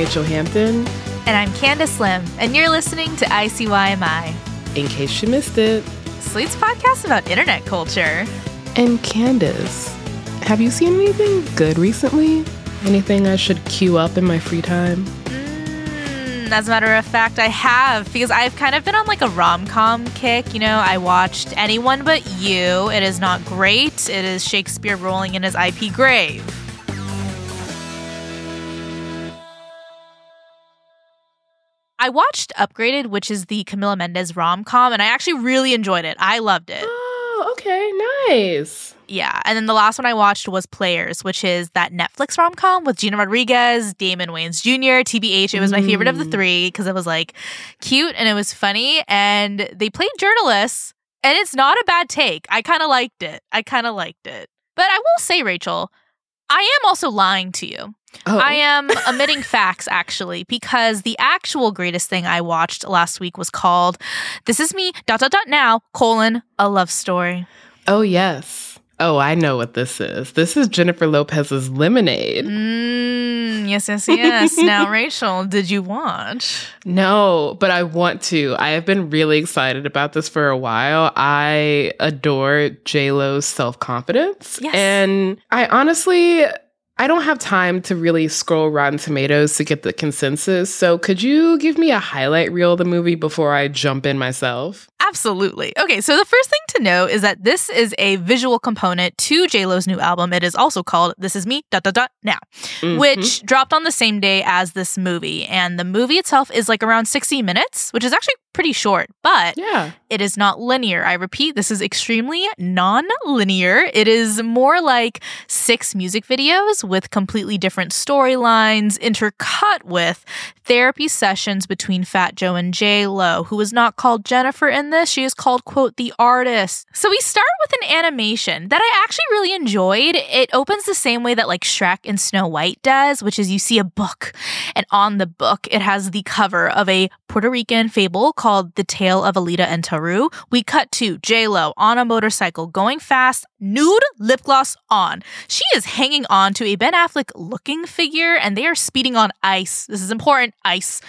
Rachelle Hampton. And I'm Candice Lim, and you're listening to ICYMI. In case you missed it, Slate's podcast about internet culture. And Candice, have you seen anything good recently? Anything I should queue up in my free time? Mm, as a matter of fact, I have, because I've kind of been on like a rom com kick. You know, I watched Anyone But You. It is not great, it is Shakespeare rolling in his IP grave. I watched Upgraded, which is the Camila Mendes rom com, and I actually really enjoyed it. I loved it. Oh, okay, nice. Yeah. And then the last one I watched was Players, which is that Netflix rom com with Gina Rodriguez, Damon Wayans Jr., TBH. It was my favorite of the mm. three because it was like cute and it was funny. And they played journalists, and it's not a bad take. I kind of liked it. I kind of liked it. But I will say, Rachelle, I am also lying to you. Oh. I am omitting facts actually because the actual greatest thing I watched last week was called This Is Me dot dot dot now colon a love story. Oh yes. Oh, I know what this is. This is Jennifer Lopez's Lemonade. Mm, yes, yes, yes. now, Rachelle, did you watch? No, but I want to. I have been really excited about this for a while. I adore J Lo's self confidence, Yes. and I honestly. I don't have time to really scroll Rotten Tomatoes to get the consensus. So, could you give me a highlight reel of the movie before I jump in myself? Absolutely. Okay, so the first thing to know is that this is a visual component to JLo's new album. It is also called This Is Me dot dot dot now, Mhm. which dropped on the same day as this movie. And the movie itself is like around 60 minutes, which is actually pretty short, but yeah. it is not linear. I repeat, this is extremely non linear. It is more like six music videos with completely different storylines, intercut with therapy sessions between Fat Joe and J Lo, who is not called Jennifer in this. She is called, quote, the artist. So we start with an animation that I actually really enjoyed. It opens the same way that like Shrek and Snow White does, which is you see a book, and on the book, it has the cover of a Puerto Rican fable called The Tale of Alita and Taru. We cut to J-Lo on a motorcycle going fast, nude, lip gloss on. She is hanging on to a Ben Affleck looking figure and they are speeding on ice. This is important, ice.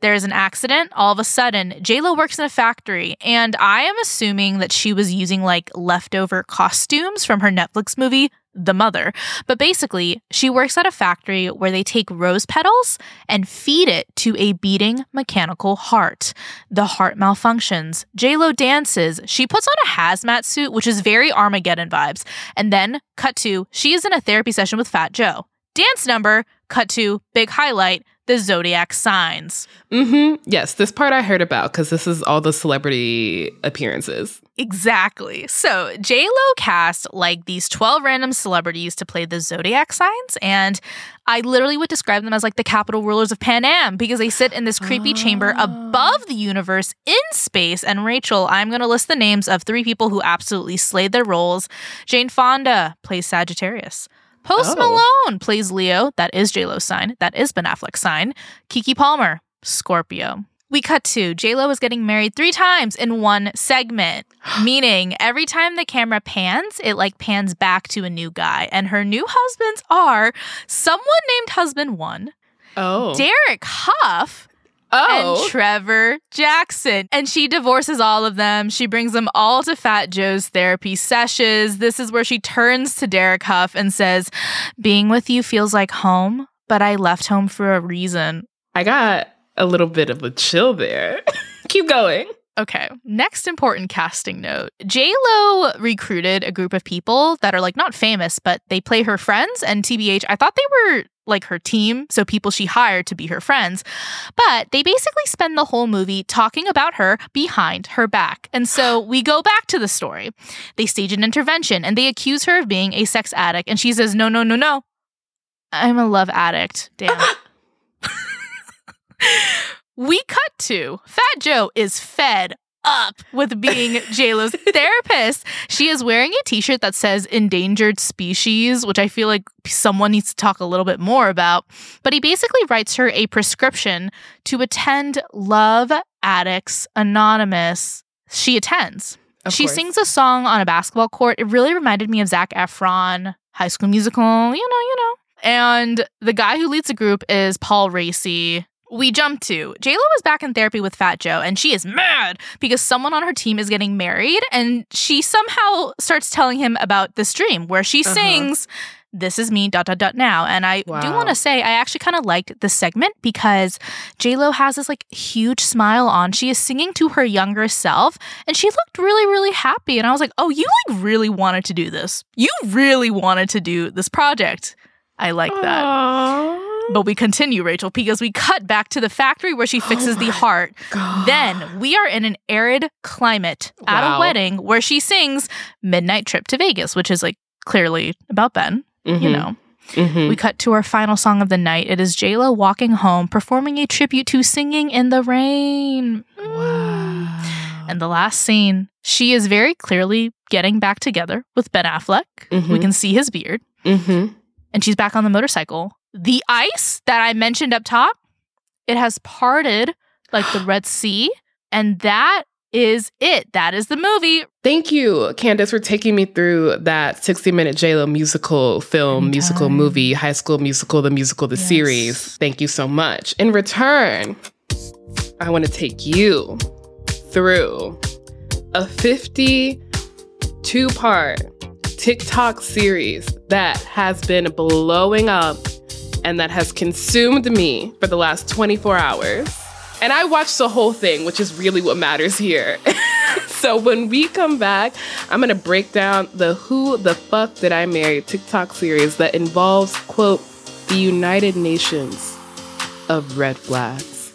There is an accident. All of a sudden, JLo works in a factory, and I am assuming that she was using like leftover costumes from her Netflix movie, The Mother. But basically, she works at a factory where they take rose petals and feed it to a beating mechanical heart. The heart malfunctions. JLo dances. She puts on a hazmat suit, which is very Armageddon vibes. And then, cut to, she is in a therapy session with Fat Joe. Dance number, cut to, big highlight, the zodiac signs. Mm-hmm. Yes, this part I heard about because this is all the celebrity appearances. Exactly. So J Lo cast like these 12 random celebrities to play the zodiac signs. And I literally would describe them as like the capital rulers of Panem because they sit in this creepy chamber Oh. above the universe in space. And Rachelle, I'm going to list the names of three people who absolutely slayed their roles. Jane Fonda plays Sagittarius. Post Oh. Malone plays Leo. That is J-Lo's sign. That is Ben Affleck's sign. Keke Palmer, Scorpio. We cut to J-Lo is getting married three times in one segment, meaning every time the camera pans, it like pans back to a new guy. And her new husbands are someone named husband one, Oh. Derek Hough, oh. and Trevor Jackson. And she divorces all of them. She brings them all to Fat Joe's therapy sessions. This is where she turns to Derek Hough and says, Being with you feels like home, but I left home for a reason. I got a little bit of a chill there. Keep going. Okay, next important casting note. J-Lo recruited a group of people that are like not famous, but they play her friends. And TBH, I thought they were like her team, so people she hired to be her friends. But they basically spend the whole movie talking about her behind her back. And so we go back to the story. They stage an intervention and they accuse her of being a sex addict. And she says, No, no, no, no. I'm a love addict. Damn. we cut to Fat Joe is fed up with being JLo's therapist. She is wearing a t-shirt that says endangered species, which I feel like someone needs to talk a little bit more about. But he basically writes her a prescription to attend Love Addicts Anonymous. She attends. Of she course. sings a song on a basketball court. It really reminded me of Zac Efron, High School Musical, you know, you know. And the guy who leads the group is Paul Raci. We jump to. JLo is back in therapy with Fat Joe, and she is mad because someone on her team is getting married, and she somehow starts telling him about this dream where she Uh-huh. sings this is me dot dot dot now. And i do want to say i actually kind of liked this segment because j-lo has this like huge smile on. She is singing to her younger self and she looked really really happy and i was like oh you like really wanted to do this. You really wanted to do this project. I like that. Aww. But we continue rachelle because we cut back to the factory where she fixes the heart God. then we are in an arid climate at Wow. a wedding where she sings midnight trip to vegas which is like clearly about ben you Mhm. know Mhm. we cut to our final song of the night. It is JLo walking home, performing a tribute to Singing in the Rain. Wow. And the last scene, she is very clearly getting back together with Ben Affleck. We Mhm. can see his beard, Mhm. and she's back on the motorcycle. The ice that I mentioned up top, it has parted like the Red Sea, and that is it. That is the movie. Thank you, Candice, for taking me through that 60 minute JLo musical film, musical movie, high school musical, the musical, the Yes. series. Thank you so much. In return, I want to take you through a 52 part TikTok series that has been blowing up and that has consumed me for the last 24 hours. And I watched the whole thing, which is really what matters here. so when we come back, I'm gonna break down the Who the Fuck Did I Marry TikTok series that involves, quote, the United Nations of red flags.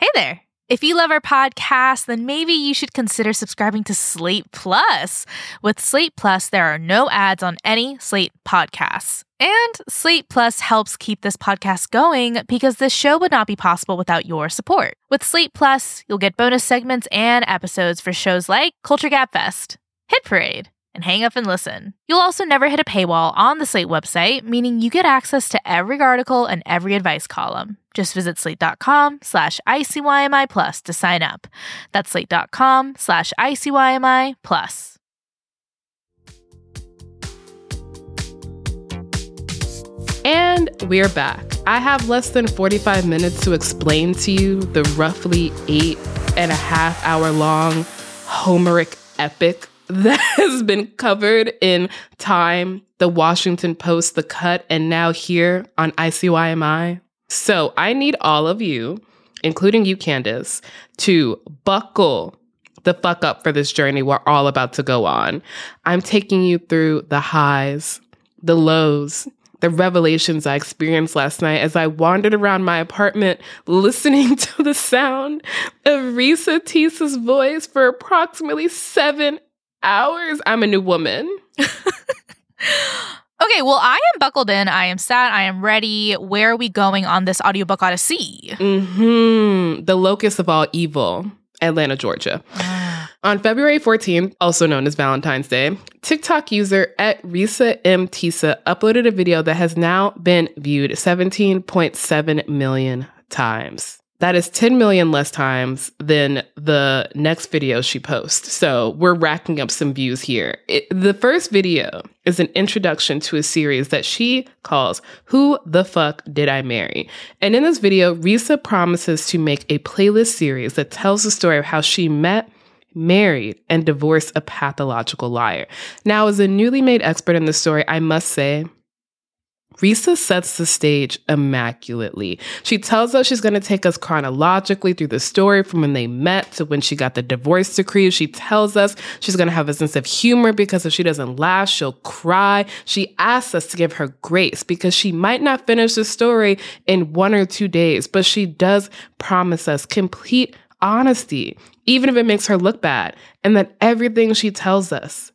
Hey there. If you love our podcast, then maybe you should consider subscribing to Slate Plus. With Slate Plus, there are no ads on any Slate podcasts. And Slate Plus helps keep this podcast going because this show would not be possible without your support. With Slate Plus, you'll get bonus segments and episodes for shows like Culture Gabfest, Hit Parade, and Hang Up and Listen. You'll also never hit a paywall on the Slate website, meaning you get access to every article and every advice column. Just visit slate.com slash ICYMI plus to sign up. That's slate.com slash ICYMI plus. And we're back. I have less than 45 minutes to explain to you the roughly eight and a half hour long Homeric epic that has been covered in Time, The Washington Post, The Cut, and now here on ICYMI. So I need all of you, including you, Candice, to buckle the fuck up for this journey we're all about to go on. I'm taking you through the highs, the lows, the revelations I experienced last night as I wandered around my apartment listening to the sound of Reesa Teesa's voice for approximately seven hours. I'm a new woman. Okay, well, I am buckled in. I am set. I am ready. Where are we going on this audiobook odyssey? hmm The locus of all evil, Atlanta, Georgia. On February 14th, also known as Valentine's Day, TikTok user at Reesa M. Teesa uploaded a video that has now been viewed 17.7 million times. That is 10 million less times than the next video she posts. So we're racking up some views here. It- the first video is an introduction to a series that she calls Who the Fuck Did I Marry? And in this video, Reesa promises to make a playlist series that tells the story of how she met married, and divorced a pathological liar. Now, as a newly made expert in the story, I must say, Reesa sets the stage immaculately. She tells us she's going to take us chronologically through the story from when they met to when she got the divorce decree. She tells us she's going to have a sense of humor because if she doesn't laugh, she'll cry. She asks us to give her grace because she might not finish the story in one or two days, but she does promise us complete honesty, even if it makes her look bad, and that everything she tells us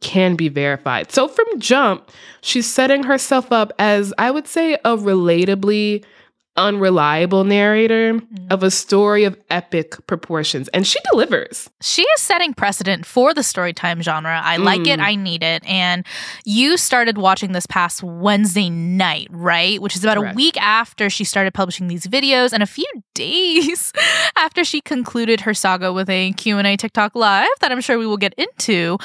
can be verified. So from jump, she's setting herself up as I would say a relatably unreliable narrator of a story of epic proportions and she delivers. She is setting precedent for the storytime genre. I like it. Mm. I need it. And you started watching this past Wednesday night, right? Which is about Correct. a week after she started publishing these videos and a few days after she concluded her saga with a Q&A TikTok live that I'm sure we will get into.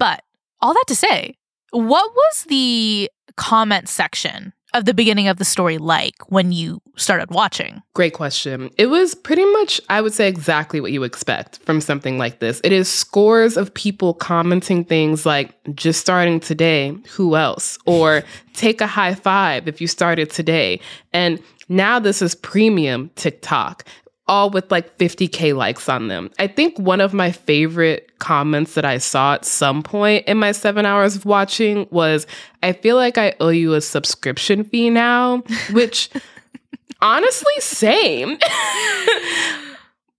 But all that to say, what was the comment section of the beginning of the story like when you started watching? Great question. It was pretty much, I would say, exactly what you expect from something like this. It is scores of people commenting things like, just starting today, who else? Or take a high five if you started today. And now this is premium TikTok all with like 50K likes on them. I think one of my favorite comments that I saw at some point in my seven hours of watching was, I feel like I owe you a subscription fee now, which honestly, same.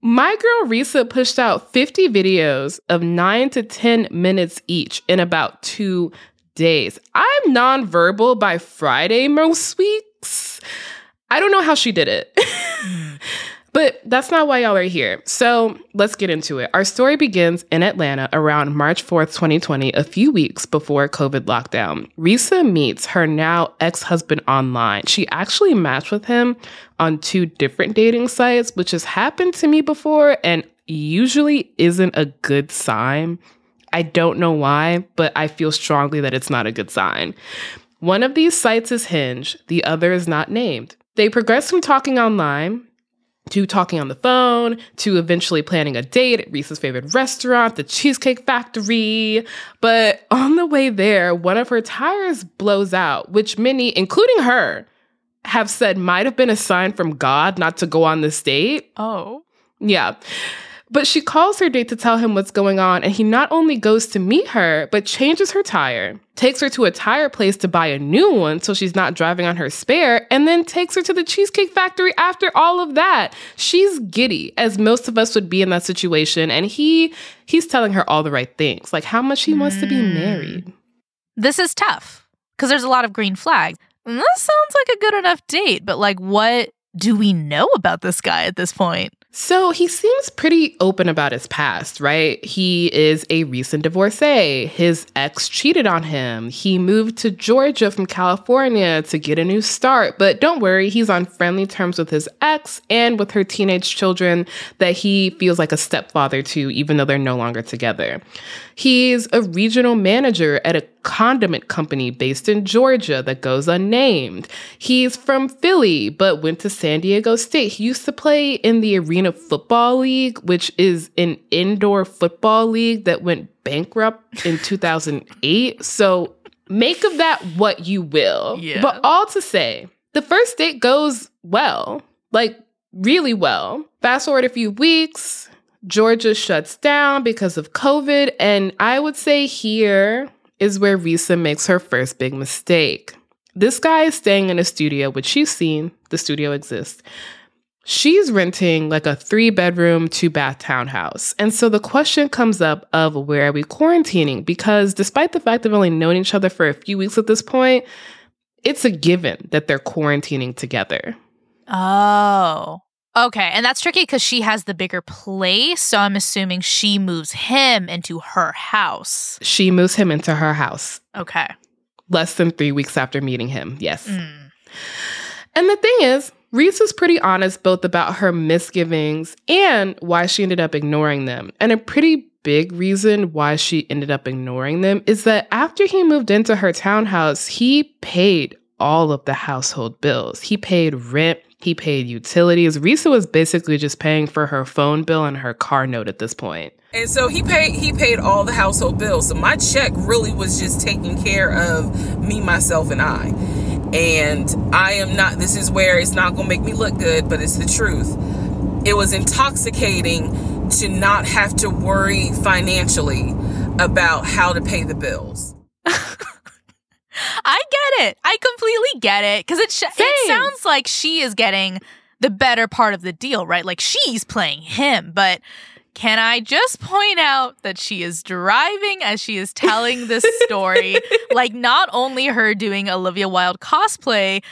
My girl Reesa pushed out 50 videos of nine to 10 minutes each in about two days. I'm nonverbal by Friday most weeks. I don't know how she did it. But that's not why y'all are here. So let's get into it. Our story begins in Atlanta around March 4th, 2020, a few weeks before COVID lockdown. Risa meets her now ex husband online. She actually matched with him on two different dating sites, which has happened to me before and usually isn't a good sign. I don't know why, but I feel strongly that it's not a good sign. One of these sites is Hinge, the other is not named. They progress from talking online to talking on the phone, to eventually planning a date at Reese's favorite restaurant, the Cheesecake Factory. But on the way there, one of her tires blows out, which many, including her, have said might have been a sign from God not to go on this date. Oh. Yeah. But she calls her date to tell him what's going on, and he not only goes to meet her, but changes her tire, takes her to a tire place to buy a new one so she's not driving on her spare, and then takes her to the Cheesecake Factory after all of that. She's giddy, as most of us would be in that situation, and he he's telling her all the right things, like how much he wants to be Mm. married. This is tough because there's a lot of green flags. And this sounds like a good enough date, but like, what do we know about this guy at this point? So he seems pretty open about his past, right? He is a recent divorcee. His ex cheated on him. He moved to Georgia from California to get a new start. But don't worry, he's on friendly terms with his ex and with her teenage children that he feels like a stepfather to, even though they're no longer together. He's a regional manager at a condiment company based in Georgia that goes unnamed. He's from Philly, but went to San Diego State. He used to play in the Arena Football League, which is an indoor football league that went bankrupt in 2008. So make of that what you will. Yeah. But all to say, the first date goes well, like really well. Fast forward a few weeks, Georgia shuts down because of COVID. And I would say here is where Reesa makes her first big mistake. This guy is staying in a studio, which she's seen, the studio exists. She's renting like a three bedroom, two bath townhouse. And so the question comes up of where are we quarantining? Because despite the fact they've only known each other for a few weeks at this point, it's a given that they're quarantining together. Oh. Okay. And that's tricky because she has the bigger place. So I'm assuming she moves him into her house. She moves him into her house Okay. less than three weeks after meeting him. Yes. Mm. And the thing is, Reese is pretty honest both about her misgivings and why she ended up ignoring them. And a pretty big reason why she ended up ignoring them is that after he moved into her townhouse, he paid all of the household bills. He paid rent, he paid utilities. Reesa was basically just paying for her phone bill and her car note at this point. And so he paid he paid all the household bills. So my check really was just taking care of me, myself, and I. And I am not this is where it's not gonna make me look good, but it's the truth. It was intoxicating to not have to worry financially about how to pay the bills. I get it. I completely get it because it, sh- it sounds like she is getting the better part of the deal, right? Like she's playing him. But can I just point out that she is driving as she is telling this story? like not only her doing Olivia Wilde cosplay,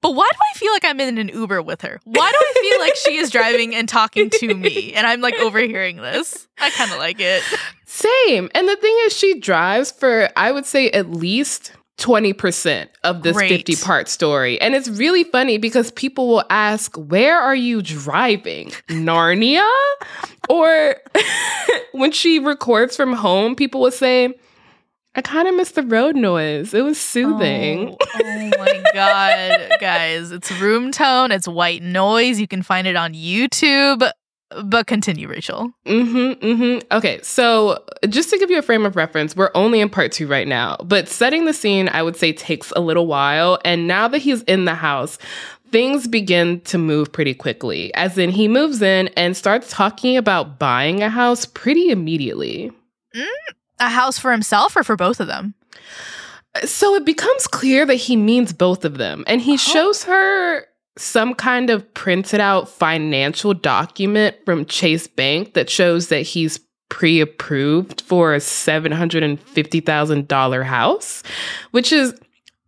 but why do I feel like I'm in an Uber with her? Why do I feel like she is driving and talking to me and I'm like overhearing this? I kind of like it. Same. And the thing is, she drives for, I would say, at least 20% of this Great. 50 part story. And it's really funny because people will ask, Where are you driving? Narnia? or when she records from home, people will say, I kind of miss the road noise. It was soothing. Oh, oh my god, guys! It's room tone. It's white noise. You can find it on YouTube. But continue, Rachelle. Mm-hmm. Mm-hmm. Okay, so just to give you a frame of reference, we're only in part two right now. But setting the scene, I would say, takes a little while. And now that he's in the house, things begin to move pretty quickly. As in, he moves in and starts talking about buying a house pretty immediately. Mm, a house for himself or for both of them? So it becomes clear that he means both of them. And he oh. shows her some kind of printed out financial document from Chase Bank that shows that he's pre approved for a $750,000 house, which is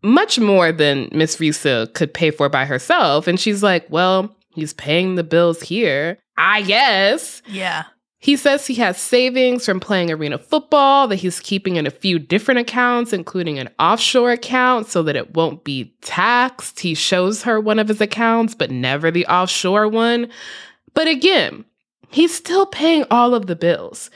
much more than Miss Reesa could pay for by herself. And she's like, well, he's paying the bills here. I guess. Yeah. He says he has savings from playing arena football that he's keeping in a few different accounts, including an offshore account so that it won't be taxed. He shows her one of his accounts, but never the offshore one. But again, he's still paying all of the bills.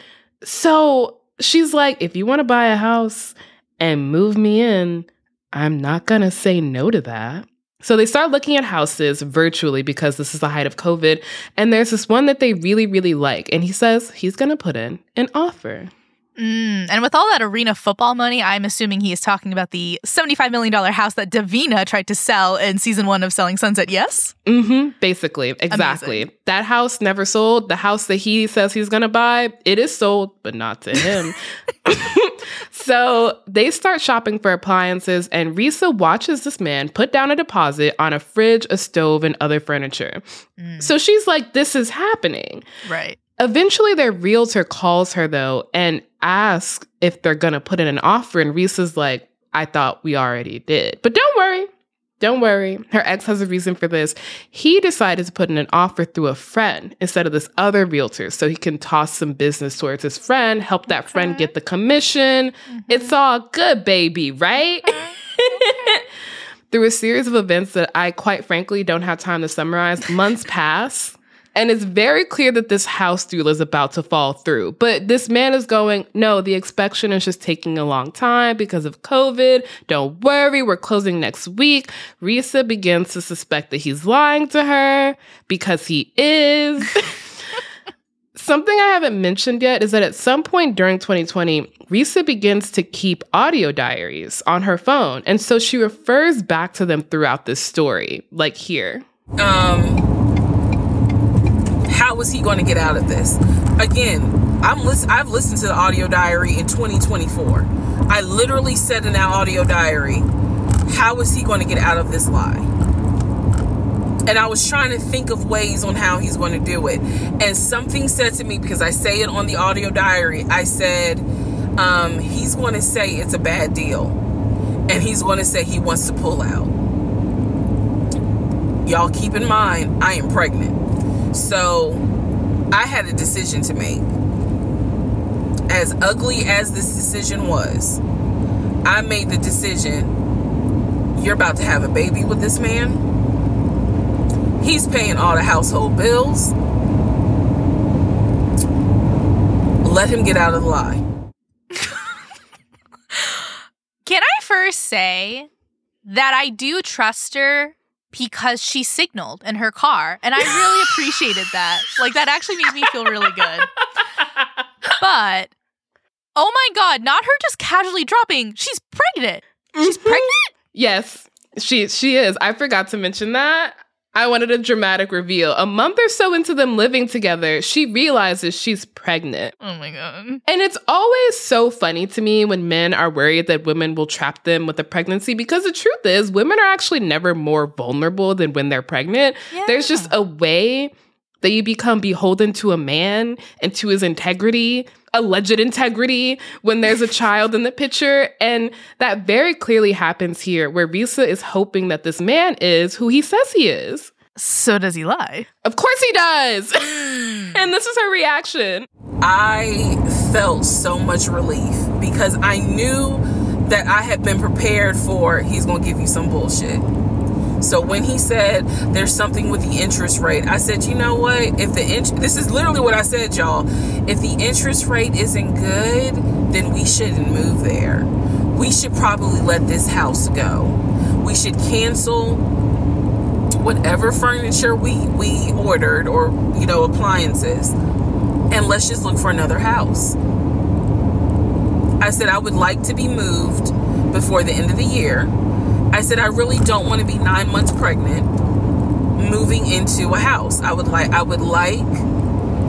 So she's like, if you want to buy a house and move me in, I'm not going to say no to that. So they start looking at houses virtually because this is the height of COVID. And there's this one that they really, really like. And he says he's going to put in an offer. Mm, and with all that arena football money, I'm assuming he is talking about the $75 million house that Davina tried to sell in season one of Selling Sunset, yes? Mm-hmm. Basically, exactly. Amazing. That house never sold. The house that he says he's going to buy, it is sold, but not to him. so they start shopping for appliances, and Reesa watches this man put down a deposit on a fridge, a stove, and other furniture. Mm. So she's like, this is happening. Right. Eventually, their realtor calls her though and asks if they're gonna put in an offer. And Reesa's like, I thought we already did. But don't worry. Don't worry. Her ex has a reason for this. He decided to put in an offer through a friend instead of this other realtor so he can toss some business towards his friend, help that okay. friend get the commission. Mm-hmm. It's all good, baby, right? Okay. through a series of events that I quite frankly don't have time to summarize, months pass and it's very clear that this house deal is about to fall through. But this man is going, no, the inspection is just taking a long time because of COVID. Don't worry, we're closing next week. Reesa begins to suspect that he's lying to her because he is. Something I haven't mentioned yet is that at some point during 2020, Reesa begins to keep audio diaries on her phone. And so she refers back to them throughout this story, like here. Um, how was he going to get out of this? Again, I'm I've listened to the audio diary in 2024. I literally said in that audio diary, how is he going to get out of this lie? And I was trying to think of ways on how he's going to do it. And something said to me, because I say it on the audio diary, I said, um, he's going to say it's a bad deal. And he's going to say he wants to pull out. Y'all keep in mind, I am pregnant. So I had a decision to make. As ugly as this decision was, I made the decision you're about to have a baby with this man. He's paying all the household bills. Let him get out of the lie. Can I first say that I do trust her because she signaled in her car. And I really appreciated that. Like, that actually made me feel really good. But, oh my God, not her just casually dropping. She's pregnant. She's mm-hmm. pregnant? Yes, she she is. I forgot to mention that. I wanted a dramatic reveal. A month or so into them living together, she realizes she's pregnant. Oh my God. And it's always so funny to me when men are worried that women will trap them with a pregnancy because the truth is, women are actually never more vulnerable than when they're pregnant. Yeah. There's just a way that you become beholden to a man and to his integrity, alleged integrity, when there's a child in the picture. And that very clearly happens here, where Reesa is hoping that this man is who he says he is. So does he lie? Of course he does. and this is her reaction. I felt so much relief because I knew that I had been prepared for he's going to give you some bullshit. So when he said there's something with the interest rate, I said, you know what? If the int- this is literally what I said, y'all. If the interest rate isn't good, then we shouldn't move there. We should probably let this house go. We should cancel whatever furniture we we ordered or you know appliances and let's just look for another house. I said I would like to be moved before the end of the year. I said I really don't want to be 9 months pregnant moving into a house. I would like I would like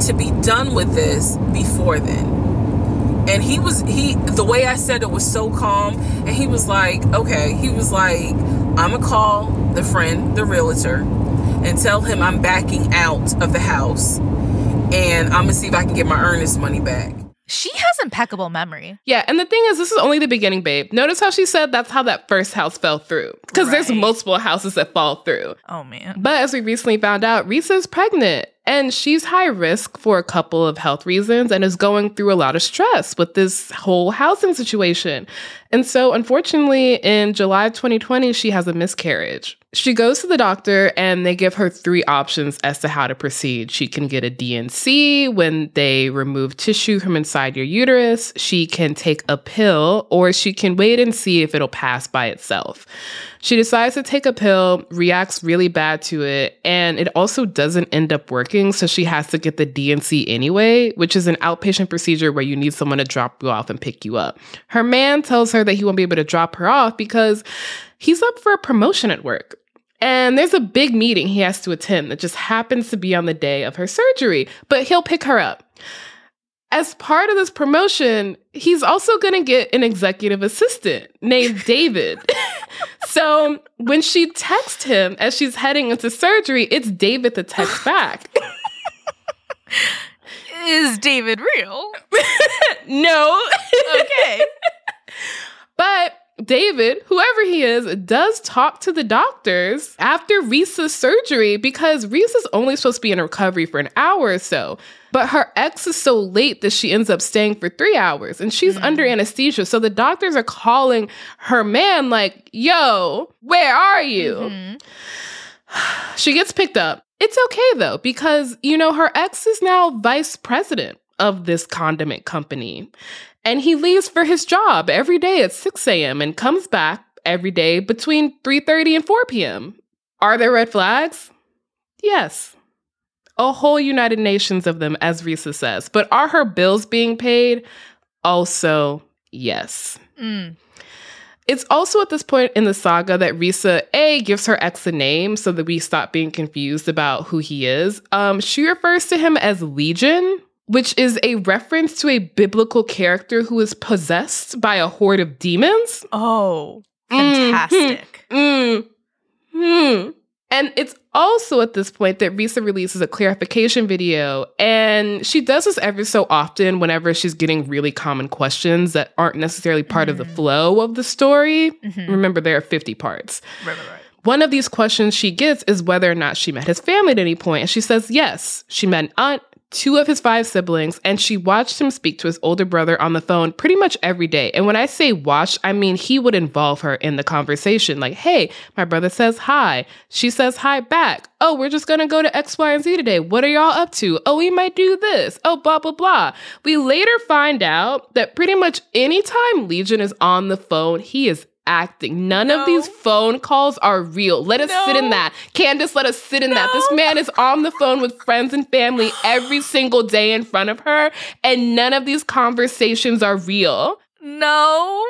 to be done with this before then. And he was he the way I said it was so calm and he was like, "Okay." He was like, "I'm going to call the friend, the realtor, and tell him I'm backing out of the house and I'm to see if I can get my earnest money back." She has impeccable memory. Yeah, and the thing is, this is only the beginning, babe. Notice how she said that's how that first house fell through. Because there's multiple houses that fall through. Oh man. But as we recently found out, Reesa's pregnant and she's high risk for a couple of health reasons and is going through a lot of stress with this whole housing situation. And so, unfortunately, in July 2020, she has a miscarriage. She goes to the doctor and they give her three options as to how to proceed. She can get a D&C when they remove tissue from inside your uterus. She can take a pill or she can wait and see if it'll pass by itself. She decides to take a pill, reacts really bad to it, and it also doesn't end up working. So she has to get the D&C anyway, which is an outpatient procedure where you need someone to drop you off and pick you up. Her man tells her that he won't be able to drop her off because he's up for a promotion at work. And there's a big meeting he has to attend that just happens to be on the day of her surgery, but he'll pick her up. As part of this promotion, he's also going to get an executive assistant named David. So when she texts him as she's heading into surgery, it's David that texts back. Is David real? no. Okay. But David, whoever he is, does talk to the doctors after Reesa's surgery because Reesa's only supposed to be in recovery for an hour or so. But her ex is so late that she ends up staying for three hours and she's under anesthesia. So the doctors are calling her man, like, yo, where are you? Mhm. She gets picked up. It's okay though, because, you know, her ex is now vice president of this condiment company. And he leaves for his job every day at 6 a.m. and comes back every day between 3:30 and 4 p.m. Are there red flags? Yes. A whole United Nations of them, as Reesa says. But are her bills being paid? Also, yes. Mm. It's also at this point in the saga that Reesa A gives her ex a name so that we stop being confused about who he is. Um, she refers to him as Legion, which is a reference to a biblical character who is possessed by a horde of demons. Oh, Mhm. fantastic. Mm. Hmm. And it's also at this point that Reesa releases a clarification video. And she does this every so often whenever she's getting really common questions that aren't necessarily part of the Mhm. flow of the story. Mhm. Remember, there are 50 parts. Right, right, right. One of these questions she gets is whether or not she met his family at any point, And she says yes. She met an aunt, two of his five siblings, and she watched him speak to his older brother on the phone pretty much every day. And when I say watch, I mean he would involve her in the conversation. Like, hey, my brother says hi. She says hi back. Oh, we're just gonna go to X, Y, and Z today. What are y'all up to? Oh, we might do this. Oh, blah, blah, blah. We later find out that pretty much anytime Legion is on the phone, he is acting. None No. of these phone calls are real. Let us sit in that. Candice, let us sit in that. This man is on the phone with friends and family every single day in front of her, and none of these conversations are real. No.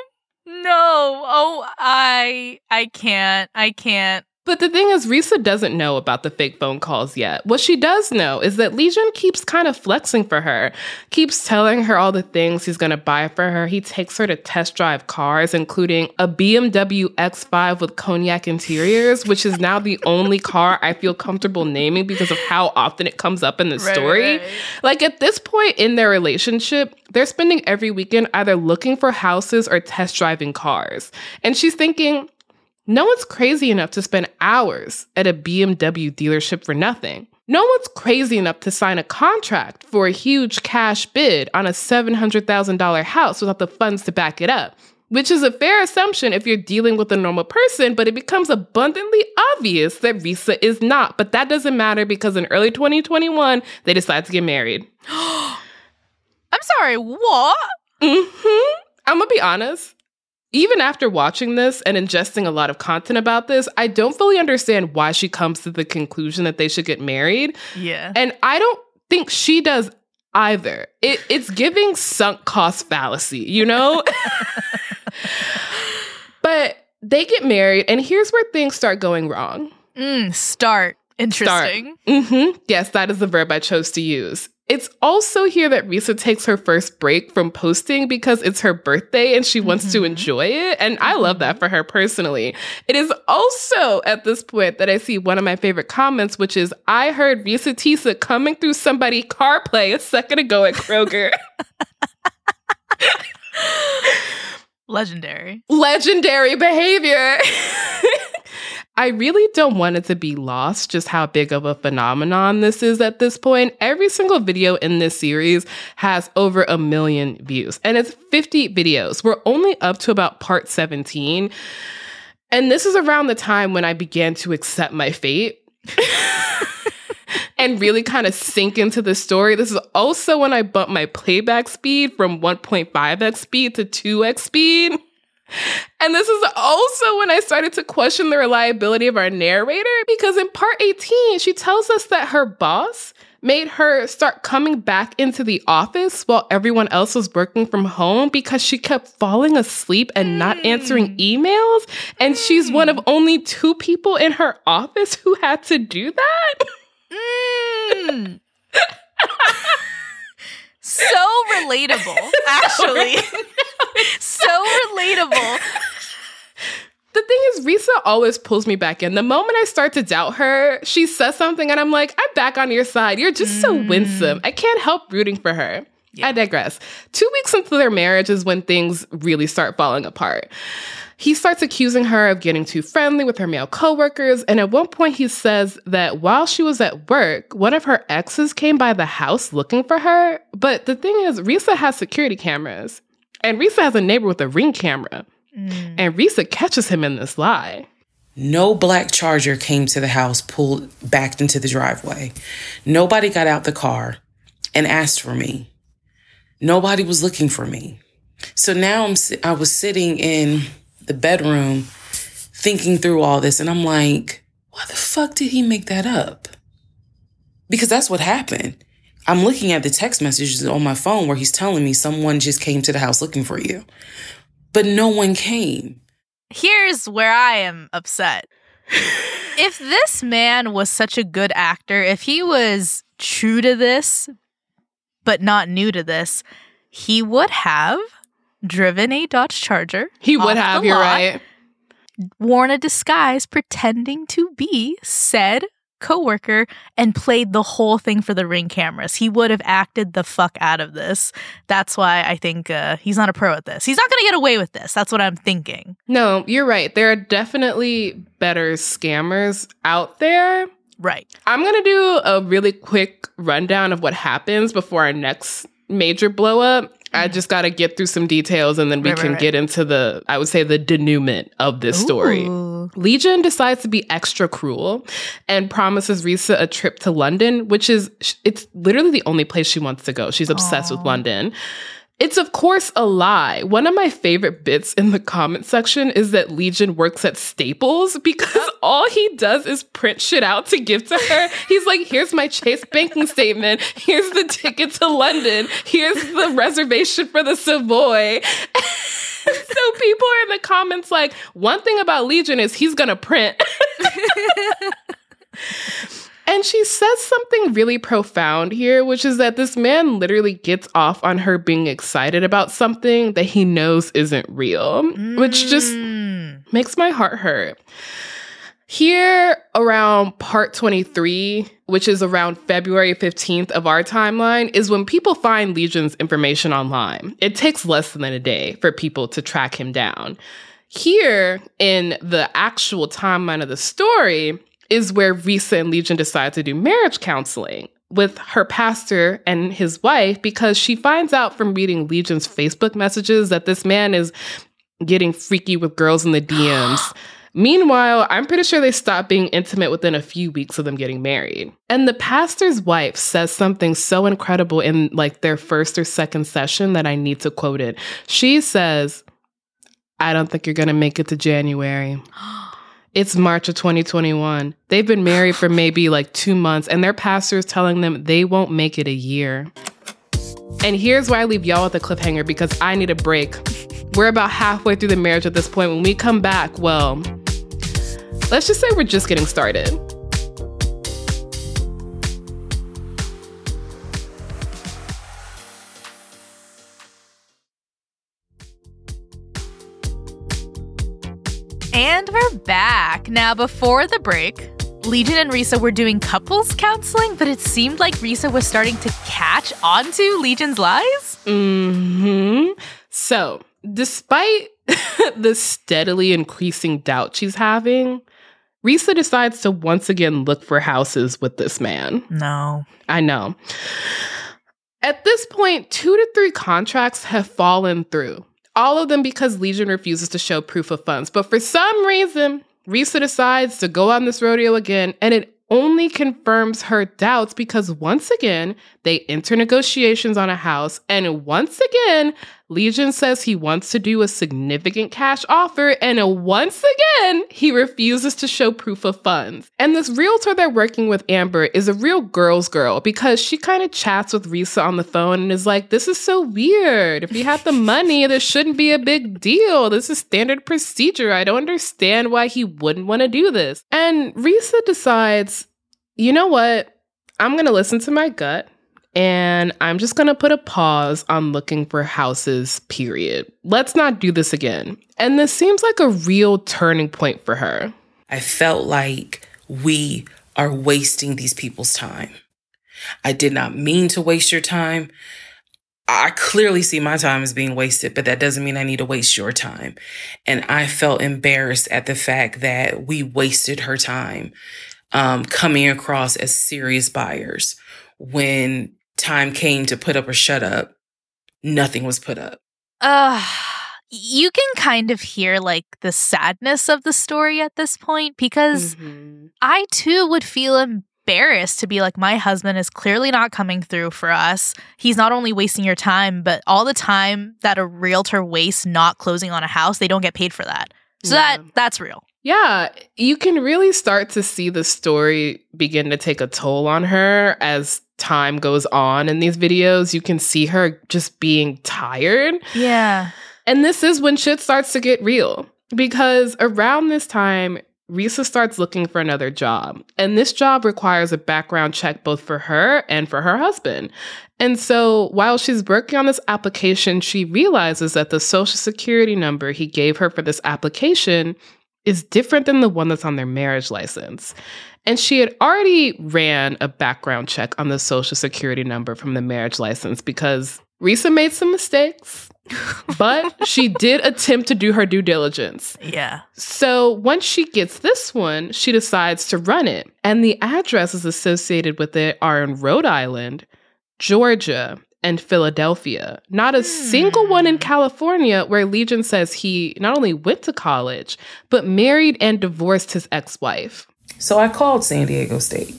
No. Oh, I I can't. I can't. But the thing is, Reesa doesn't know about the fake phone calls yet. What she does know is that Legion keeps kind of flexing for her, keeps telling her all the things he's going to buy for her. He takes her to test drive cars, including a BMW X5 with cognac interiors, which is now the only car I feel comfortable naming because of how often it comes up in the Right, story. right. Like at this point in their relationship, they're spending every weekend either looking for houses or test driving cars. And she's thinking, no one's crazy enough to spend hours at a BMW dealership for nothing. No one's crazy enough to sign a contract for a huge cash bid on a $700,000 house without the funds to back it up. Which is a fair assumption if you're dealing with a normal person, but it becomes abundantly obvious that Reesa is not. But that doesn't matter because in early 2021, they decide to get married. I'm sorry. What? hmm I'm gonna be honest. Even after watching this and ingesting a lot of content about this, I don't fully understand why she comes to the conclusion that they should get married. Yeah. And I don't think she does either. It, it's giving sunk cost fallacy, you know? but they get married, and here's where things start going wrong. Mm, start. Interesting. hmm Yes, that is the verb I chose to use. It's also here that Reesa takes her first break from posting because it's her birthday and she wants to Mhm. enjoy it. And I love that for her personally. It is also at this point that I see one of my favorite comments, which is I heard Reesa Teesa coming through somebody car play a second ago at Kroger. Legendary. Legendary behavior. I really don't want it to be lost just how big of a phenomenon this is at this point. Every single video in this series has over a million views, and it's 50 videos. We're only up to about part 17. And this is around the time when I began to accept my fate. and really kind of sink into the story. This is also when I bumped my playback speed from 1.5x speed to 2x speed. And this is also when I started to question the reliability of our narrator because in part 18, she tells us that her boss made her start coming back into the office while everyone else was working from home because she kept falling asleep and not hmm. answering emails. And she's one of hmm. only two people in her office who had to do that. Mm. so relatable, actually. so relatable. The thing is, Reesa always pulls me back in. The moment I start to doubt her, she says something and I'm like, I'm back on your side. You're just so winsome. I can't help rooting for her. I digress. Two weeks into their marriage is when things really start falling apart. He starts accusing her of getting too friendly with her male coworkers, and at one point he says that while she was at work, one of her exes came by the house looking for her. But the thing is, Reesa has security cameras, and Reesa has a neighbor with a ring camera. Mm. And Reesa catches him in this lie. No black charger came to the house, pulled backed into the driveway. Nobody got out the car and asked for me. Nobody was looking for me. So now I'm I was sitting in the bedroom thinking through all this and I'm like, why the fuck did he make that up? Because that's what happened. I'm looking at the text messages on my phone where he's telling me someone just came to the house looking for you. But no one came. Here's where I am upset. if this man was such a good actor, if he was true to this, but not new to this, he would have driven a Dodge Charger. He would have, you're lot, right. Worn a disguise pretending to be said coworker and played the whole thing for the ring cameras. He would have acted the fuck out of this. That's why I think uh, he's not a pro at this. He's not going to get away with this. That's what I'm thinking. No, you're right. There are definitely better scammers out there. Right. I'm going to do a really quick rundown of what happens before our next major blow up. I mm-hmm. just got to get through some details and then we Right, right, can right. get into the, I would say, the denouement of this story. Legion decides to be extra cruel and promises Reesa a trip to London, which is, it's literally the only place she wants to go. She's obsessed with Aw. London. It's, of course, a lie. One of my favorite bits in the comment section is that Legion works at Staples because all he does is print shit out to give to her. He's like, here's my Chase banking statement. Here's the ticket to London. Here's the reservation for the Savoy. so people are in the comments like, one thing about Legion is he's gonna print. and she says something really profound here, which is that this man literally gets off on her being excited about something that he knows isn't real, which just Mm. makes my heart hurt. Here around part 23, which is around February 15th of our timeline, is when people find Legion's information online. It takes less than a day for people to track him down. Here in the actual timeline of the story is where Reesa and Legion decide to do marriage counseling with her pastor and his wife because she finds out from reading Legion's Facebook messages that this man is getting freaky with girls in the DMs. Meanwhile, I'm pretty sure they stopped being intimate within a few weeks of them getting married. And the pastor's wife says something so incredible in like their first or second session that I need to quote it. She says, I don't think you're going to make it to January. It's March of 2021. They've been married for maybe like two months, and their pastor is telling them they won't make it a year. And here's why I leave y'all with a cliffhanger because I need a break. We're about halfway through the marriage at this point. When we come back, well, let's just say we're just getting started. And we're back. Now, before the break, Legion and Reesa were doing couples counseling, but it seemed like Reesa was starting to catch onto Legion's lies. hmm So, despite the steadily increasing doubt she's having, Reesa decides to once again look for houses with this man. No. I know. At this point, two to three contracts have fallen through, all of them because Legion refuses to show proof of funds. But for some reason, Reesa decides to go on this rodeo again, and it only confirms her doubts because once again, they enter negotiations on a house, and once again, Legion says he wants to do a significant cash offer, and once again, he refuses to show proof of funds. And this realtor they're working with, Amber, is a real girl's girl because she kind of chats with Reesa on the phone and is like, This is so weird. If you had the money, this shouldn't be a big deal. This is standard procedure. I don't understand why he wouldn't want to do this. And Reesa decides, You know what? I'm going to listen to my gut and I'm just going to put a pause on looking for houses, period. Let's not do this again. And this seems like a real turning point for her. I felt like we are wasting these people's time. I did not mean to waste your time. I clearly see my time as being wasted, but that doesn't mean I need to waste your time. And I felt embarrassed at the fact that we wasted her time um, coming across as serious buyers when time came to put up or shut up, nothing was put up. Uh, you can kind of hear like the sadness of the story at this point because Mm-hmm. I too would feel embarrassed to be like, my husband is clearly not coming through for us. He's not only wasting your time, but all the time that a realtor wastes not closing on a house, they don't get paid for that. So Yeah. that that's real. Yeah, you can really start to see the story begin to take a toll on her as time goes on in these videos. You can see her just being tired. Yeah. And this is when shit starts to get real because around this time, Reesa starts looking for another job. And this job requires a background check both for her and for her husband. And so while she's working on this application, she realizes that the social security number he gave her for this application is different than the one that's on their marriage license. And she had already ran a background check on the social security number from the marriage license because Reesa made some mistakes, but she did attempt to do her due diligence. Yeah. So once she gets this one, she decides to run it. And the addresses associated with it are in Rhode Island, Georgia, and Philadelphia. Not a single one in hmm. California where Legion says he not only went to college, but married and divorced his ex wife. So I called San Diego State.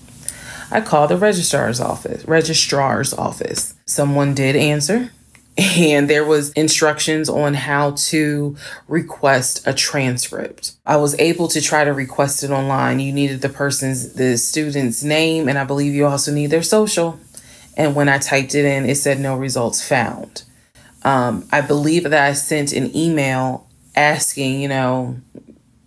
I called the registrar's office, registrar's office. Someone did answer and there was instructions on how to request a transcript. I was able to try to request it online. You needed the person's the student's name and I believe you also need their social. And when I typed it in, it said no results found. Um, I believe that I sent an email asking, you know,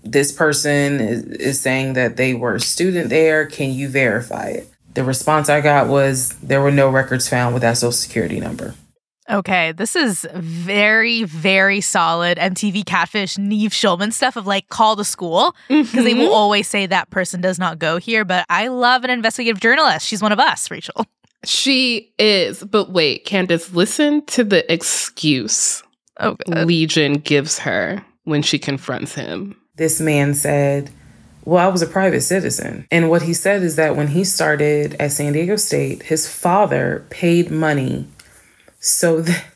this person is, is saying that they were a student there. Can you verify it? The response I got was there were no records found with that social security number. Okay, this is very, very solid MTV Catfish Nev Schulman stuff of like call the school because they will always say that person does not go here. But I love an investigative journalist. She's one of us, Rachelle. She is, but wait, Candice, listen to the excuse Oh, God. Legion gives her when she confronts him. This man said, Well, I was a private citizen. And what he said is that when he started at San Diego State, his father paid money so that.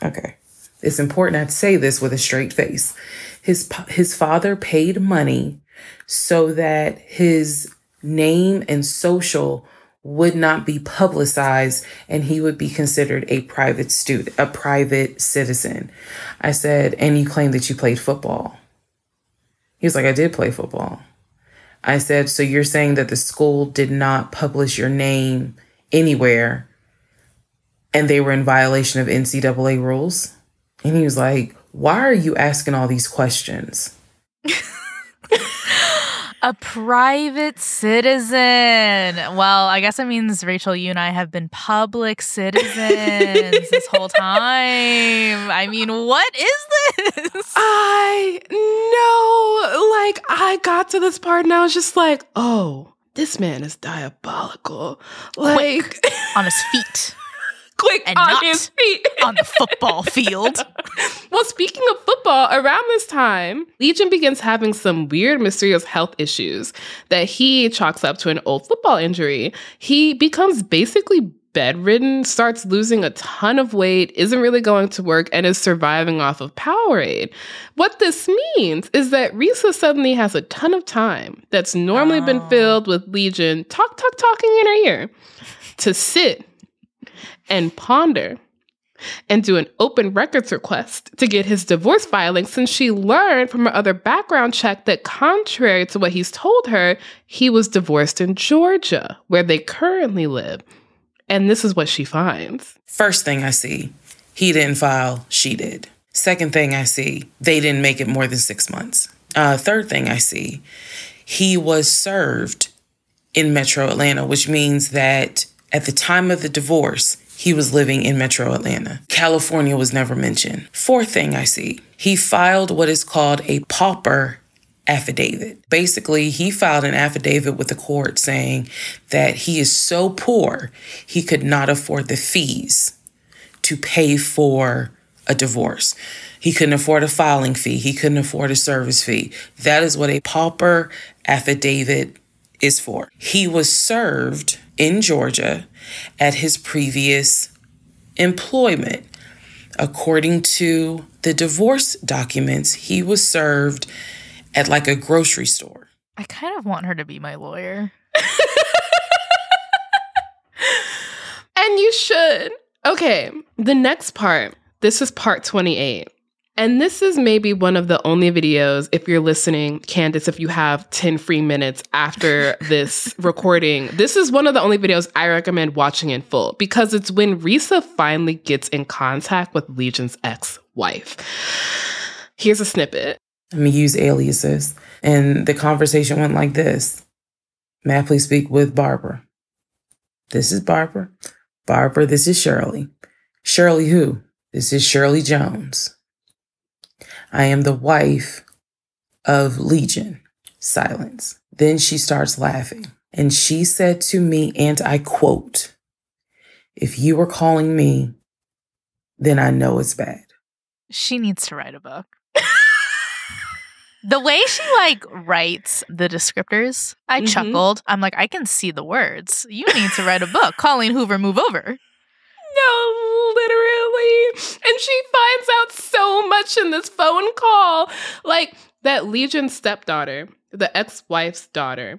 Okay. It's important I say this with a straight face. His his father paid money so that his name and social would not be publicized and he would be considered a private student, a private citizen. I said, and you claim that you played football. He was like, I did play football. I said, so you're saying that the school did not publish your name anywhere and they were in violation of NCAA rules? And he was like, why are you asking all these questions? A private citizen. Well, I guess it means Rachelle, you and I have been public citizens this whole time. I mean, what is this? I know. Like, I got to this part and I was just like, oh, this man is diabolical. Like, Quick, on his feet quick and on not his feet. on the football field. well, speaking of football, around this time, Legion begins having some weird, mysterious health issues that he chalks up to an old football injury. He becomes basically bedridden, starts losing a ton of weight, isn't really going to work, and is surviving off of Powerade. What this means is that Risa suddenly has a ton of time that's normally been Oh. filled with Legion talk, talk, talking in her ear to sit and ponder and do an open records request to get his divorce filing since she learned from her other background check that, contrary to what he's told her, he was divorced in Georgia, where they currently live. And this is what she finds. First thing I see, he didn't file, she did. Second thing I see, they didn't make it more than six months. Uh, third thing I see, he was served in Metro Atlanta, which means that at the time of the divorce, he was living in Metro Atlanta. California was never mentioned. Fourth thing I see, he filed what is called a pauper affidavit. Basically, he filed an affidavit with the court saying that he is so poor, he could not afford the fees to pay for a divorce. He couldn't afford a filing fee, he couldn't afford a service fee. That is what a pauper affidavit is for. He was served in Georgia at his previous employment. According to the divorce documents, he was served at like a grocery store. I kind of want her to be my lawyer. And you should. Okay, the next part. This is part 28. And this is maybe one of the only videos, if you're listening, Candice, if you have 10 free minutes after this recording, this is one of the only videos I recommend watching in full because it's when Reesa finally gets in contact with Legion's ex wife. Here's a snippet. Let me use aliases. And the conversation went like this May I please speak with Barbara? This is Barbara. Barbara, this is Shirley. Shirley who? This is Shirley Jones. I am the wife of Legion. Silence. Then she starts laughing. And she said to me, and I quote, If you are calling me, then I know it's bad. She needs to write a book. the way she like writes the descriptors, I Mhm. chuckled. I'm like, I can see the words. You need to write a book. Colleen Hoover, move over. No, literally. And she finds out so much in this phone call. Like that Legion stepdaughter, the ex wife's daughter,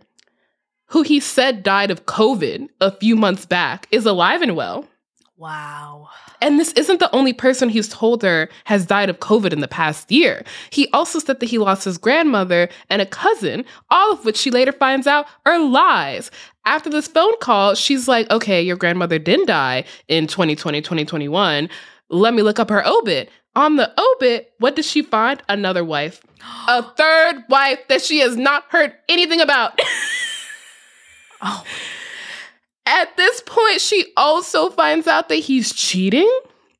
who he said died of COVID a few months back, is alive and well. Wow. And this isn't the only person he's told her has died of COVID in the past year. He also said that he lost his grandmother and a cousin, all of which she later finds out are lies. After this phone call, she's like, okay, your grandmother didn't die in 2020, 2021. Let me look up her obit. On the obit, what does she find? Another wife. A third wife that she has not heard anything about. Oh, point, she also finds out that he's cheating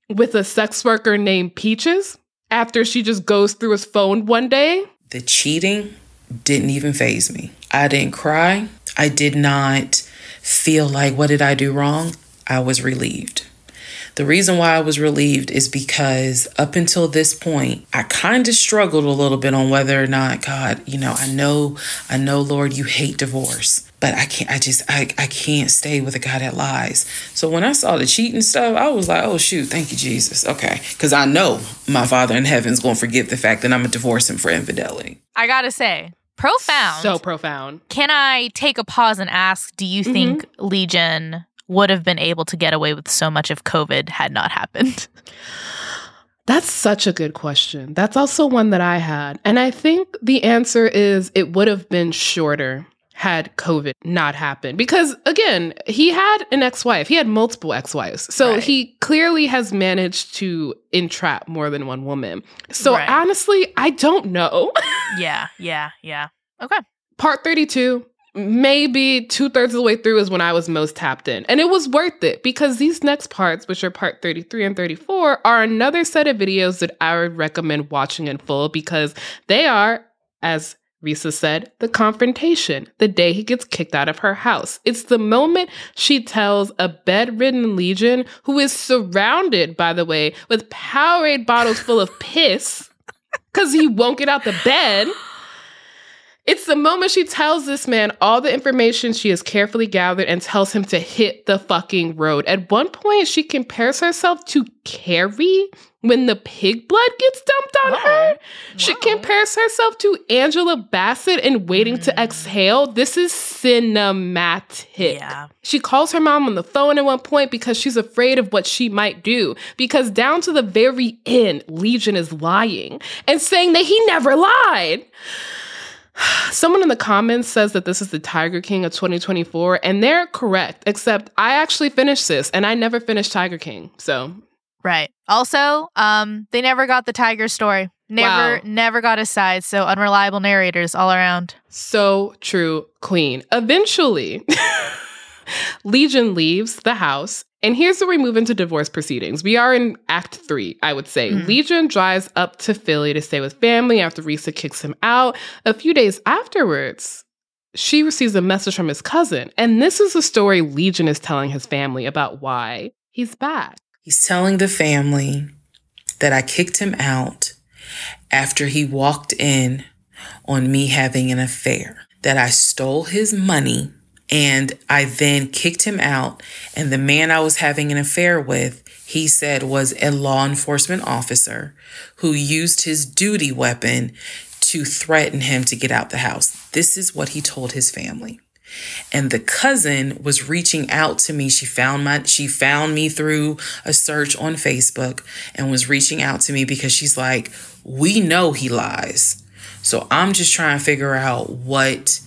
with a sex worker named Peaches after she just goes through his phone one day. The cheating didn't even phase me. I didn't cry. I did not feel like, what did I do wrong? I was relieved. The reason why I was relieved is because up until this point, I kind of struggled a little bit on whether or not, God, you know, I know, I know, Lord, you hate divorce, but I can't, I just, I, I can't stay with a guy that lies. So when I saw the cheating stuff, I was like, oh, shoot, thank you, Jesus. Okay. Because I know my Father in heaven's going to forgive the fact that I'm going to divorce him for infidelity. I gotta say, profound. So profound. Can I take a pause and ask, do you mm-hmm. think Legion would have been able to get away with so much if COVID had not happened? That's such a good question. That's also one that I had. And I think the answer is it would have been shorter had COVID not happened. Because again, he had an ex wife, he had multiple ex wives. So Right. he clearly has managed to entrap more than one woman. So Right. honestly, I don't know. yeah, yeah, yeah. Okay. Part 32, maybe two thirds of the way through is when I was most tapped in. And it was worth it because these next parts, which are part 33 and 34, are another set of videos that I would recommend watching in full because they are, as Reesa said, the confrontation, the day he gets kicked out of her house. It's the moment she tells a bedridden Legion, who is surrounded, by the way, with Powerade bottles full of piss because he won't get out the bed. It's the moment she tells this man all the information she has carefully gathered and tells him to hit the fucking road. At one point, she compares herself to Carrie when the pig blood gets dumped on Wow. her. She Wow. compares herself to Angela Bassett in Waiting to mm. Exhale. This is cinematic. Yeah. She calls her mom on the phone at one point because she's afraid of what she might do. Because down to the very end, Legion is lying and saying that he never lied. Someone in the comments says that this is the Tiger King of 2024, and they're correct, except I actually finished this and I never finished Tiger King. So, Right. Also, um, they never got the tiger story. Never, Wow. never got his side. So unreliable narrators all around. so true, Queen. Eventually, Legion leaves the house. And here's where we move into divorce proceedings. We are in Act Three, I would say. Mhm. Legion drives up to Philly to stay with family after Reesa kicks him out. A few days afterwards, she receives a message from his cousin. And this is the story Legion is telling his family about why he's back. He's telling the family that I kicked him out after he walked in on me having an affair, that I stole his money and I then kicked him out. And the man I was having an affair with, he said was a law enforcement officer who used his duty weapon to threaten him to get out the house. This is what he told his family and the cousin was reaching out to me she found my she found me through a search on facebook and was reaching out to me because she's like we know he lies so i'm just trying to figure out what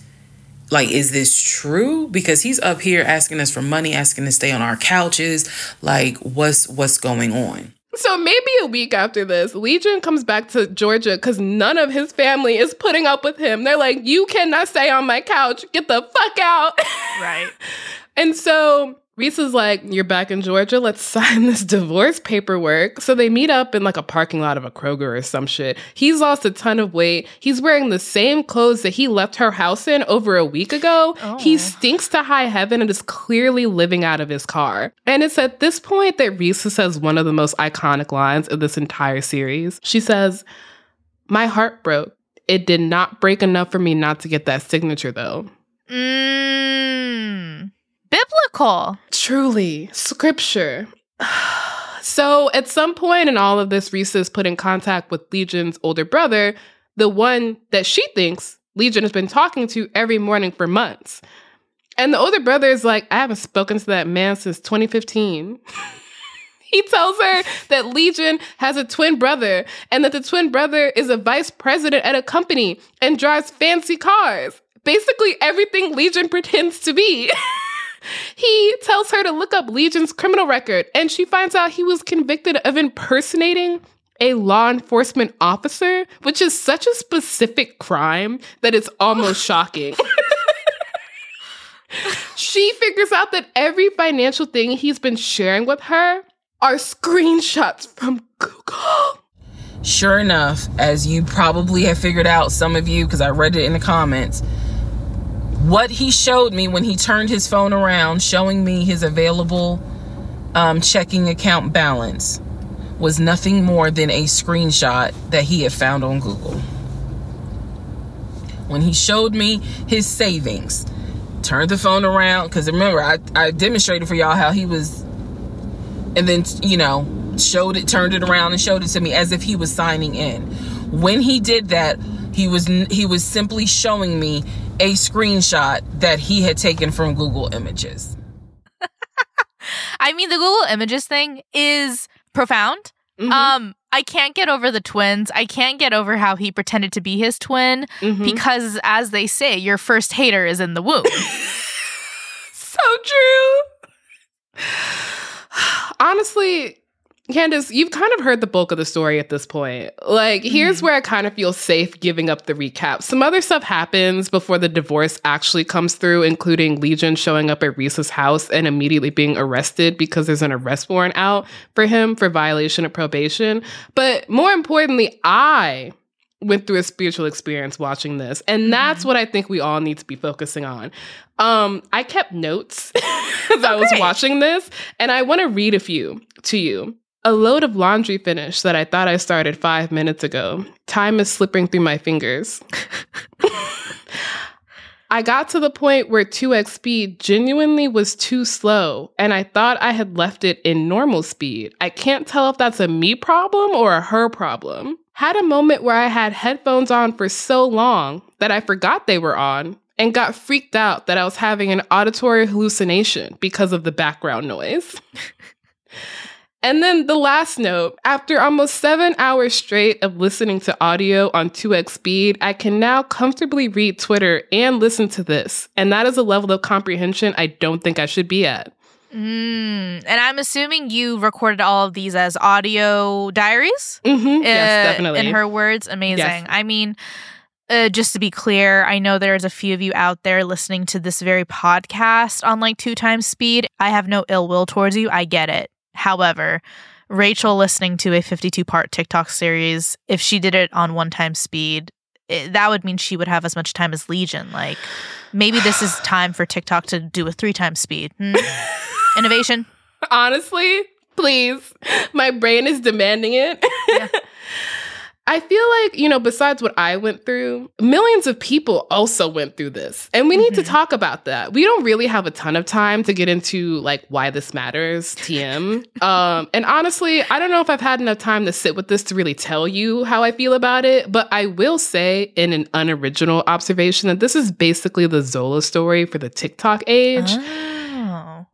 like is this true because he's up here asking us for money asking to stay on our couches like what's what's going on So maybe a week after this, Legion comes back to Georgia because none of his family is putting up with him. They're like, you cannot stay on my couch. Get the fuck out. Right. and so Reesa's like, you're back in Georgia. Let's sign this divorce paperwork. So they meet up in like a parking lot of a Kroger or some shit. He's lost a ton of weight. He's wearing the same clothes that he left her house in over a week ago. He Oh. stinks to high heaven and is clearly living out of his car. And it's at this point that Reese says one of the most iconic lines of this entire series. She says, My heart broke. It did not break enough for me not to get that signature, though. Mm. Biblical. Truly, scripture. so at some point in all of this, Reesa is put in contact with Legion's older brother, the one that she thinks Legion has been talking to every morning for months. And the older brother is like, I haven't spoken to that man since 2015. he tells her that Legion has a twin brother and that the twin brother is a vice president at a company and drives fancy cars. Basically, everything Legion pretends to be. he tells her to look up Legion's criminal record, and she finds out he was convicted of impersonating a law enforcement officer, which is such a specific crime that it's almost shocking. she figures out that every financial thing he's been sharing with her are screenshots from Google. Sure enough, as you probably have figured out, some of you, because I read it in the comments, what he showed me when he turned his phone around, showing me his available um, checking account balance was nothing more than a screenshot that he had found on Google. When he showed me his savings, turned the phone around, because remember, I, I demonstrated for y'all how he was, and then, you know, showed it, turned it around, and showed it to me as if he was signing in. When he did that, he was he was simply showing me a screenshot that he had taken from Google Images. I mean, the Google Images thing is profound. Mhm. Um, I can't get over the twins. I can't get over how he pretended to be his twin Mhm. because, as they say, your first hater is in the womb. so true. Honestly, Candice, you've kind of heard the bulk of the story at this point. Like, here's Mhm. where I kind of feel safe giving up the recap. Some other stuff happens before the divorce actually comes through, including Legion showing up at Reese's house and immediately being arrested because there's an arrest warrant out for him for violation of probation. But more importantly, I went through a spiritual experience watching this. And that's Mhm. what I think we all need to be focusing on. Um, I kept notes as I was watching this, and I want to read a few to you. A load of laundry finish that I thought I started five minutes ago. Time is slipping through my fingers. I got to the point where 2x speed genuinely was too slow, and I thought I had left it in normal speed. I can't tell if that's a me problem or a her problem. Had a moment where I had headphones on for so long that I forgot they were on and got freaked out that I was having an auditory hallucination because of the background noise. And then the last note after almost seven hours straight of listening to audio on 2x speed, I can now comfortably read Twitter and listen to this. And that is a level of comprehension I don't think I should be at. Mm, and I'm assuming you recorded all of these as audio diaries. Mm-hmm. yes, Uh, definitely. In her words, amazing. Yes. I mean, uh, just to be clear, I know there's a few of you out there listening to this very podcast on like two times speed. I have no ill will towards you. I get it. However, Rachelle listening to a 52 part TikTok series, if she did it on one time speed, it, that would mean she would have as much time as Legion. Like, maybe this is time for TikTok to do a three times speed. Hmm? Innovation. Honestly, please. My brain is demanding it. Yeah. I feel like, you know, besides what I went through, millions of people also went through this. And we need to Mhm. talk about that. We don't really have a ton of time to get into like why this matters, TM. um, and honestly, I don't know if I've had enough time to sit with this to really tell you how I feel about it, but I will say in an unoriginal observation that this is basically the Zola story for the TikTok age. Oh.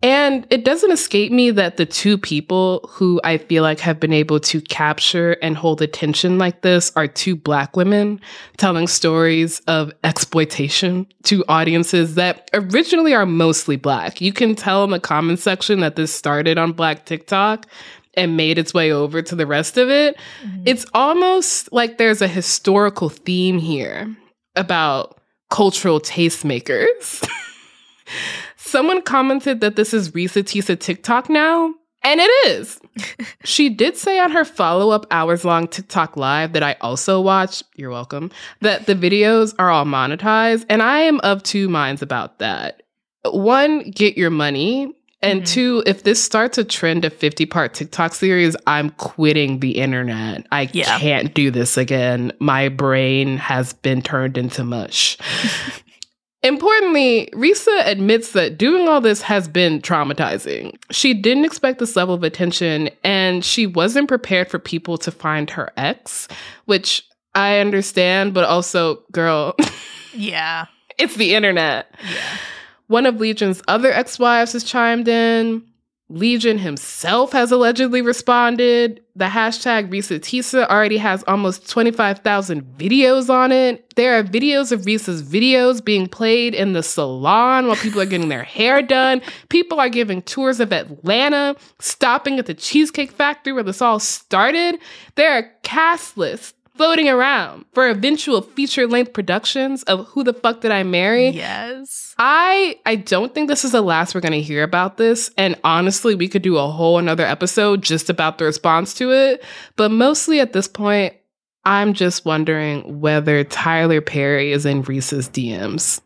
And it doesn't escape me that the two people who I feel like have been able to capture and hold attention like this are two black women telling stories of exploitation to audiences that originally are mostly black. You can tell in the comment section that this started on black TikTok and made its way over to the rest of it. Mhm. It's almost like there's a historical theme here about cultural tastemakers. Someone commented that this is Reesa Teesa TikTok now, and it is. she did say on her follow up hours long TikTok live that I also watched, you're welcome, that the videos are all monetized, and I am of two minds about that. One, get your money. And Mhm. two, if this starts a trend of 50 part TikTok series, I'm quitting the internet. I Yeah. can't do this again. My brain has been turned into mush. Importantly, Reesa admits that doing all this has been traumatizing. She didn't expect this level of attention, and she wasn't prepared for people to find her ex, which I understand, but also, girl, Yeah. it's the internet. Yeah. One of Legion's other ex wives has chimed in. Legion himself has allegedly responded. The hashtag Reesa Teesa already has almost 25,000 videos on it. There are videos of Reesa's videos being played in the salon while people are getting their hair done. People are giving tours of Atlanta, stopping at the Cheesecake Factory where this all started. There are cast lists floating around for eventual feature length productions of Who the Fuck Did I Marry? Yes. I I don't think this is the last we're gonna hear about this. And honestly, we could do a whole another episode just about the response to it. But mostly at this point, I'm just wondering whether Tyler Perry is in Reese's DMs.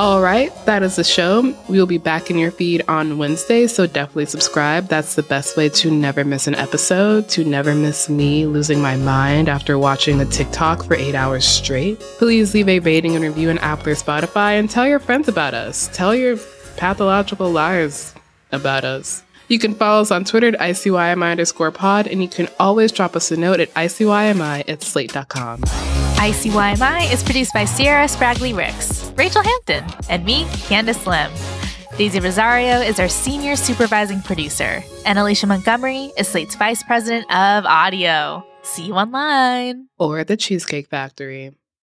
All right, that is the show. We will be back in your feed on Wednesday, so definitely subscribe. That's the best way to never miss an episode, to never miss me losing my mind after watching a TikTok for eight hours straight. Please leave a rating and review on Apple or Spotify and tell your friends about us. Tell your pathological liars about us. You can follow us on Twitter at ICYMI underscore pod, and you can always drop us a note at ICYMI at slate.com. ICYMI is produced by Se'era Spragley Ricks, Rachelle Hampton, and me, Candice Lim. Daisy Rosario is our senior supervising producer, and Alicia Montgomery is Slate's vice president of audio. See you online. Or at the Cheesecake Factory.